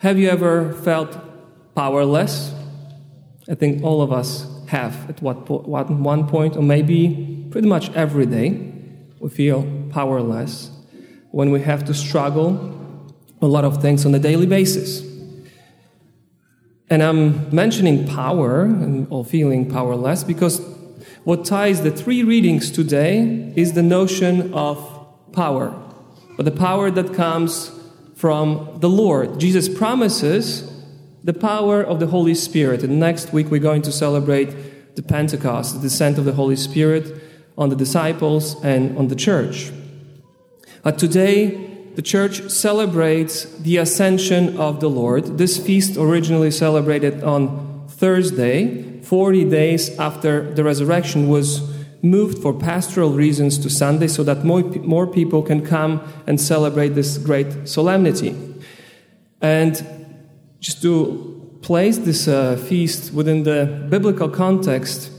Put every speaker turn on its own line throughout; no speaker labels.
Have you ever felt powerless? I think all of us have at what po- one point, or maybe pretty much every day, we feel powerless when we have to struggle a lot of things on a daily basis. And I'm mentioning power and or feeling powerless because what ties the three readings today is the notion of power, but the power that comes from the Lord. Jesus promises the power of the Holy Spirit. And next week we're going to celebrate the Pentecost, the descent of the Holy Spirit on the disciples and on the church. But today, the church celebrates the ascension of the Lord. This feast originally celebrated on Thursday, 40 days after the resurrection, was moved for pastoral reasons to Sunday so that more, more people can come and celebrate this great solemnity. And just to place this uh, feast within the biblical context,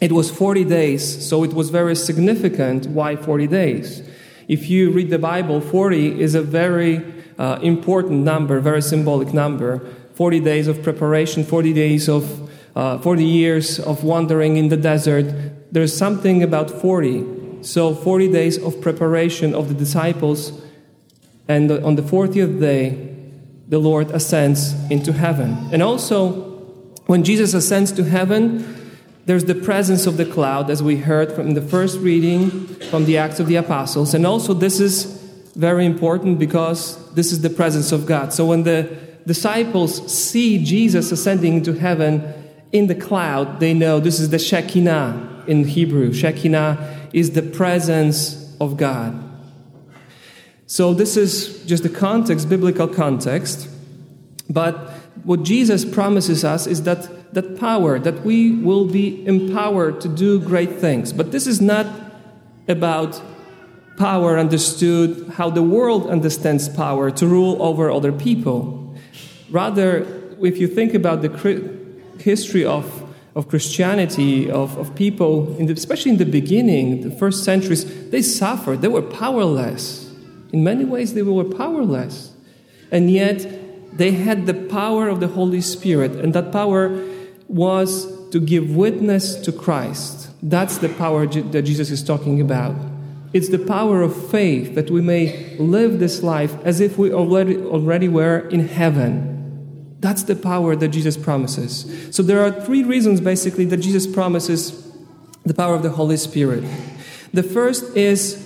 it was 40 days, so it was very significant. Why 40 days? If you read the Bible, 40 is a very uh, important number, very symbolic number. 40 days of preparation, 40 days of, uh, 40 years of wandering in the desert. There's something about 40. So, 40 days of preparation of the disciples, and on the 40th day, the Lord ascends into heaven. And also, when Jesus ascends to heaven, there's the presence of the cloud, as we heard from the first reading from the Acts of the Apostles. And also, this is very important because this is the presence of God. So, when the disciples see Jesus ascending into heaven in the cloud, they know this is the Shekinah in Hebrew. Shekinah is the presence of God. So, this is just the context, biblical context. But what Jesus promises us is that that power, that we will be empowered to do great things. But this is not about power understood how the world understands power to rule over other people. Rather, if you think about the history of, of Christianity, of, of people, in the, especially in the beginning, the first centuries, they suffered. They were powerless. In many ways, they were powerless. And yet, they had the power of the Holy Spirit, and that power was to give witness to Christ. That's the power that Jesus is talking about. It's the power of faith that we may live this life as if we already, already were in heaven. That's the power that Jesus promises. So there are three reasons basically that Jesus promises the power of the Holy Spirit. The first is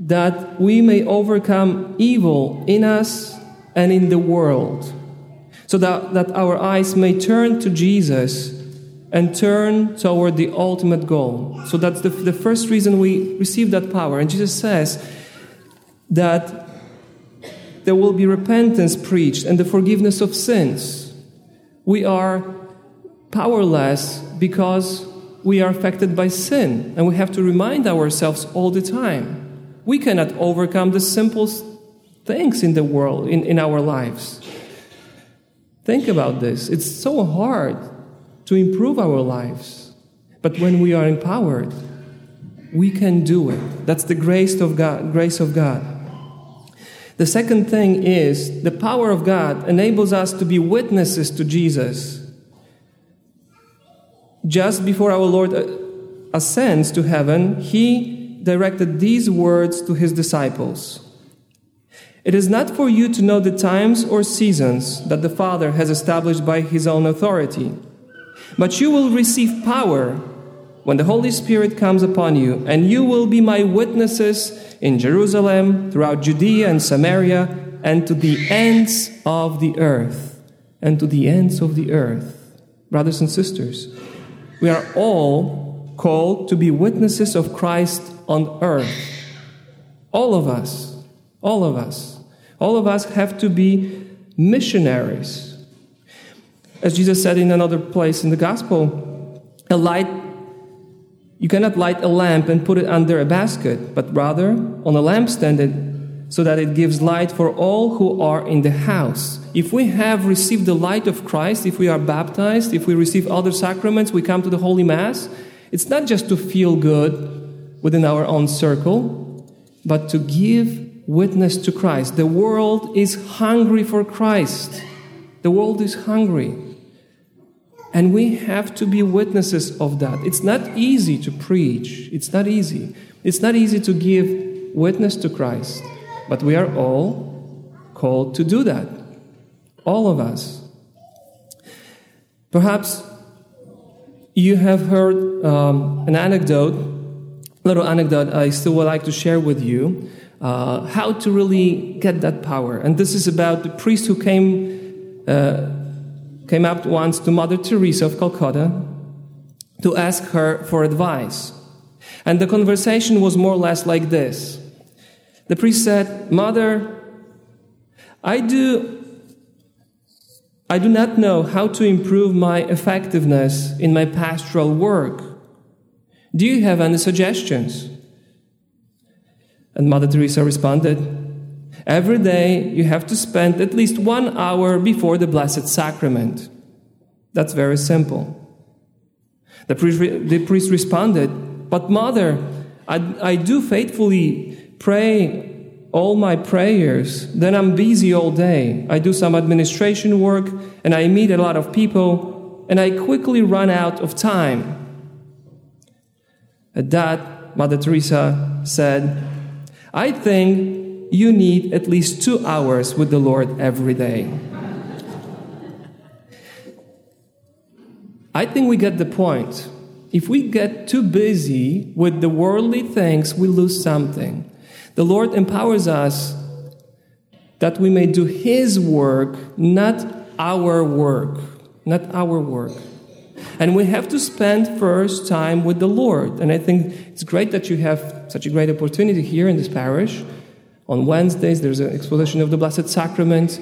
that we may overcome evil in us and in the world so that, that our eyes may turn to Jesus and turn toward the ultimate goal. So that's the, the first reason we receive that power. And Jesus says that there will be repentance preached and the forgiveness of sins. We are powerless because we are affected by sin, and we have to remind ourselves all the time. We cannot overcome the simplest things in the world, in, in our lives. Think about this. It's so hard to improve our lives. But when we are empowered, we can do it. That's the grace of God, grace of God. The second thing is the power of God enables us to be witnesses to Jesus. Just before our Lord uh, ascends to heaven, he directed these words to his disciples. It is not for you to know the times or seasons that the Father has established by his own authority, but you will receive power when the Holy Spirit comes upon you, and you will be my witnesses in Jerusalem, throughout Judea and Samaria, and to the ends of the earth. And to the ends of the earth. Brothers and sisters, we are all called to be witnesses of Christ on earth. All of us. All of us. All of us have to be missionaries. As Jesus said in another place in the gospel, a light, you cannot light a lamp and put it under a basket, but rather on a lampstand so that it gives light for all who are in the house. If we have received the light of Christ, if we are baptized, if we receive other sacraments, we come to the Holy Mass, it's not just to feel good within our own circle, but to give witness to Christ. The world is hungry for Christ. The world is hungry. And we have to be witnesses of that. It's not easy to preach, it's not easy. It's not easy to give witness to Christ, but we are all called to do that. All of us. Perhaps you have heard um, an anecdote, little anecdote I still would like to share with you, uh, how to really get that power. And this is about the priest who came, uh, came up once to Mother Teresa of Calcutta to ask her for advice. And the conversation was more or less like this. The priest said, Mother, I do I do not know how to improve my effectiveness in my pastoral work. Do you have any suggestions? And Mother Teresa responded, Every day you have to spend at least one hour before the Blessed Sacrament. That's very simple. The priest, the priest responded, But, Mother, I, I do faithfully pray all my prayers. Then I'm busy all day. I do some administration work and I meet a lot of people and I quickly run out of time. At that, Mother Teresa said, I think you need at least two hours with the Lord every day. I think we get the point. If we get too busy with the worldly things, we lose something. The Lord empowers us that we may do His work, not our work. Not our work. And we have to spend first time with the Lord. And I think it's great that you have such a great opportunity here in this parish. On Wednesdays, there's an exposition of the Blessed Sacrament.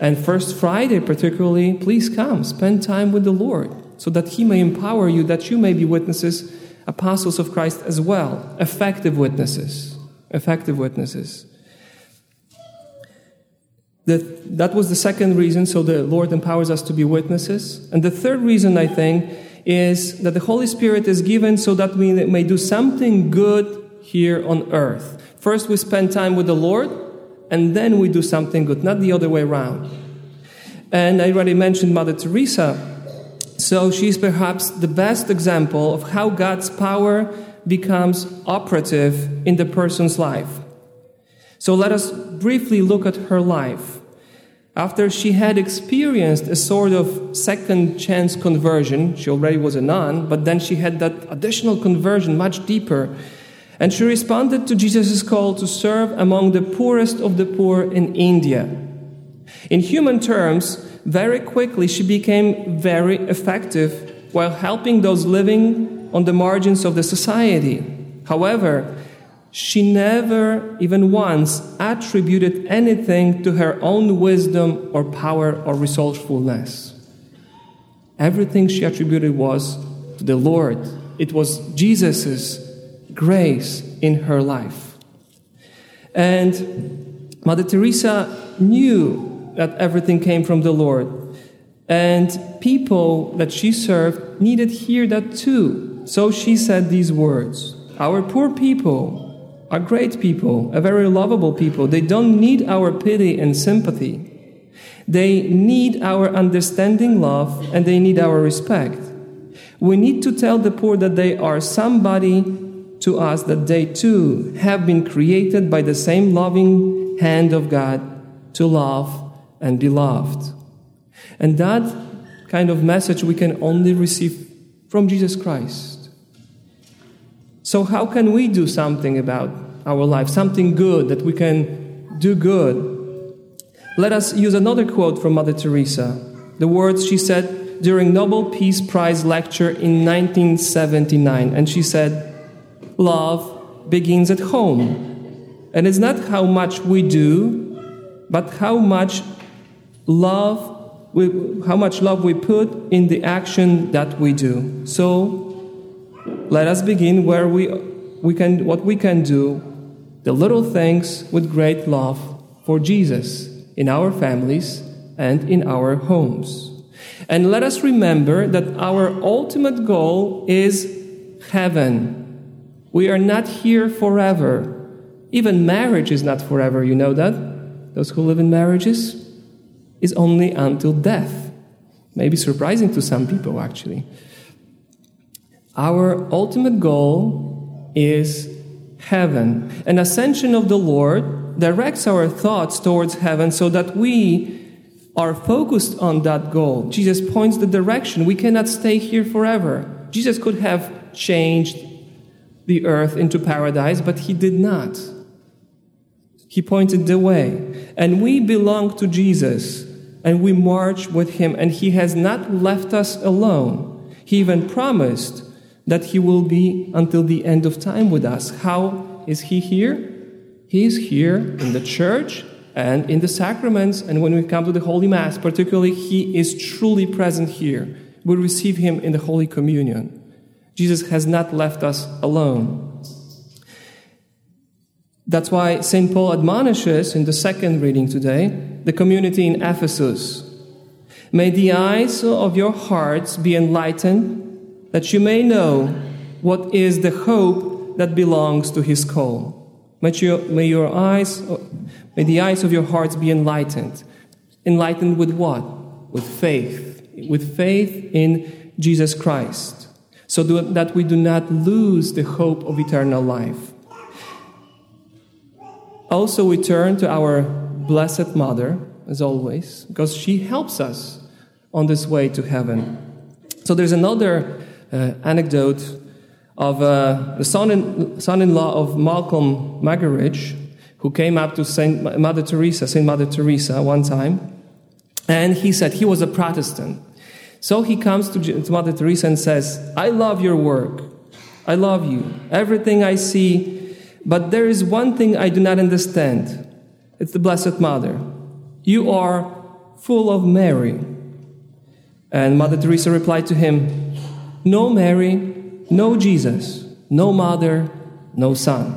And First Friday, particularly, please come, spend time with the Lord so that He may empower you, that you may be witnesses, apostles of Christ as well, effective witnesses effective witnesses. That, that was the second reason, so the Lord empowers us to be witnesses. And the third reason, I think, is that the Holy Spirit is given so that we may do something good here on earth. First, we spend time with the Lord, and then we do something good, not the other way around. And I already mentioned Mother Teresa. So she's perhaps the best example of how God's power becomes operative in the person's life. So let us briefly look at her life. After she had experienced a sort of second chance conversion, she already was a nun, but then she had that additional conversion much deeper. And she responded to Jesus' call to serve among the poorest of the poor in India. In human terms, very quickly she became very effective while helping those living on the margins of the society. However, she never even once attributed anything to her own wisdom or power or resourcefulness. Everything she attributed was to the Lord. It was Jesus' grace in her life. And Mother Teresa knew that everything came from the Lord. And people that she served needed to hear that too. So she said these words Our poor people are great people, a very lovable people. They don't need our pity and sympathy. They need our understanding love and they need our respect. We need to tell the poor that they are somebody to us, that they too have been created by the same loving hand of God to love and be loved. And that kind of message we can only receive from Jesus Christ. So, how can we do something about our life, something good that we can do good? Let us use another quote from Mother Teresa, the words she said during Nobel Peace Prize lecture in 1979. And she said, Love begins at home. And it's not how much we do, but how much love we, how much love we put in the action that we do. So let us begin where we, we can, what we can do, the little things with great love for Jesus in our families and in our homes. And let us remember that our ultimate goal is heaven. We are not here forever. Even marriage is not forever, you know that? Those who live in marriages is only until death. Maybe surprising to some people, actually. Our ultimate goal is heaven. An ascension of the Lord directs our thoughts towards heaven so that we are focused on that goal. Jesus points the direction. We cannot stay here forever. Jesus could have changed the earth into paradise, but he did not. He pointed the way. And we belong to Jesus and we march with him, and he has not left us alone. He even promised that he will be until the end of time with us. How is he here? He is here in the church and in the sacraments, and when we come to the Holy Mass, particularly, he is truly present here. We receive him in the Holy Communion. Jesus has not left us alone. That's why St. Paul admonishes in the second reading today the community in Ephesus. May the eyes of your hearts be enlightened, that you may know what is the hope that belongs to his call. May, you, may your eyes, May the eyes of your hearts be enlightened. Enlightened with what? With faith. With faith in Jesus Christ. So that we do not lose the hope of eternal life. Also, we turn to our Blessed Mother, as always, because she helps us on this way to heaven. So, there's another uh, anecdote of uh, the son in law of Malcolm Muggeridge, who came up to Saint Mother Teresa, Saint Mother Teresa, one time, and he said he was a Protestant. So he comes to Mother Teresa and says, "I love your work. I love you. Everything I see, but there is one thing I do not understand. It's the Blessed Mother. You are full of Mary." And Mother Teresa replied to him, "No Mary, no Jesus, no mother, no son."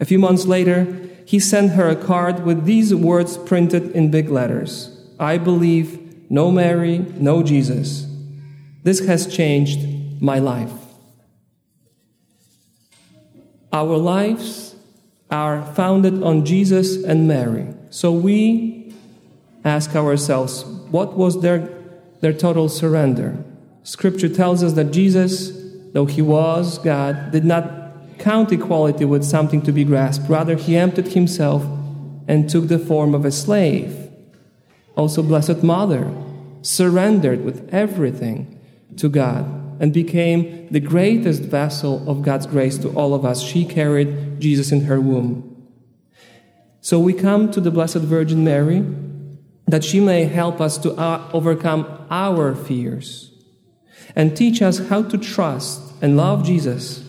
A few months later, he sent her a card with these words printed in big letters I believe, no Mary, no Jesus. This has changed my life. Our lives are founded on Jesus and Mary. So we ask ourselves, what was their, their total surrender? Scripture tells us that Jesus, though he was God, did not count equality with something to be grasped. Rather, he emptied himself and took the form of a slave. Also, Blessed Mother surrendered with everything to God and became the greatest vessel of God's grace to all of us. She carried Jesus in her womb. So we come to the Blessed Virgin Mary that she may help us to uh, overcome our fears and teach us how to trust and love Jesus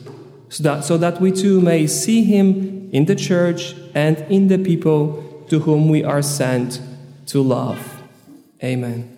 so that, so that we too may see him in the church and in the people to whom we are sent to love. Amen.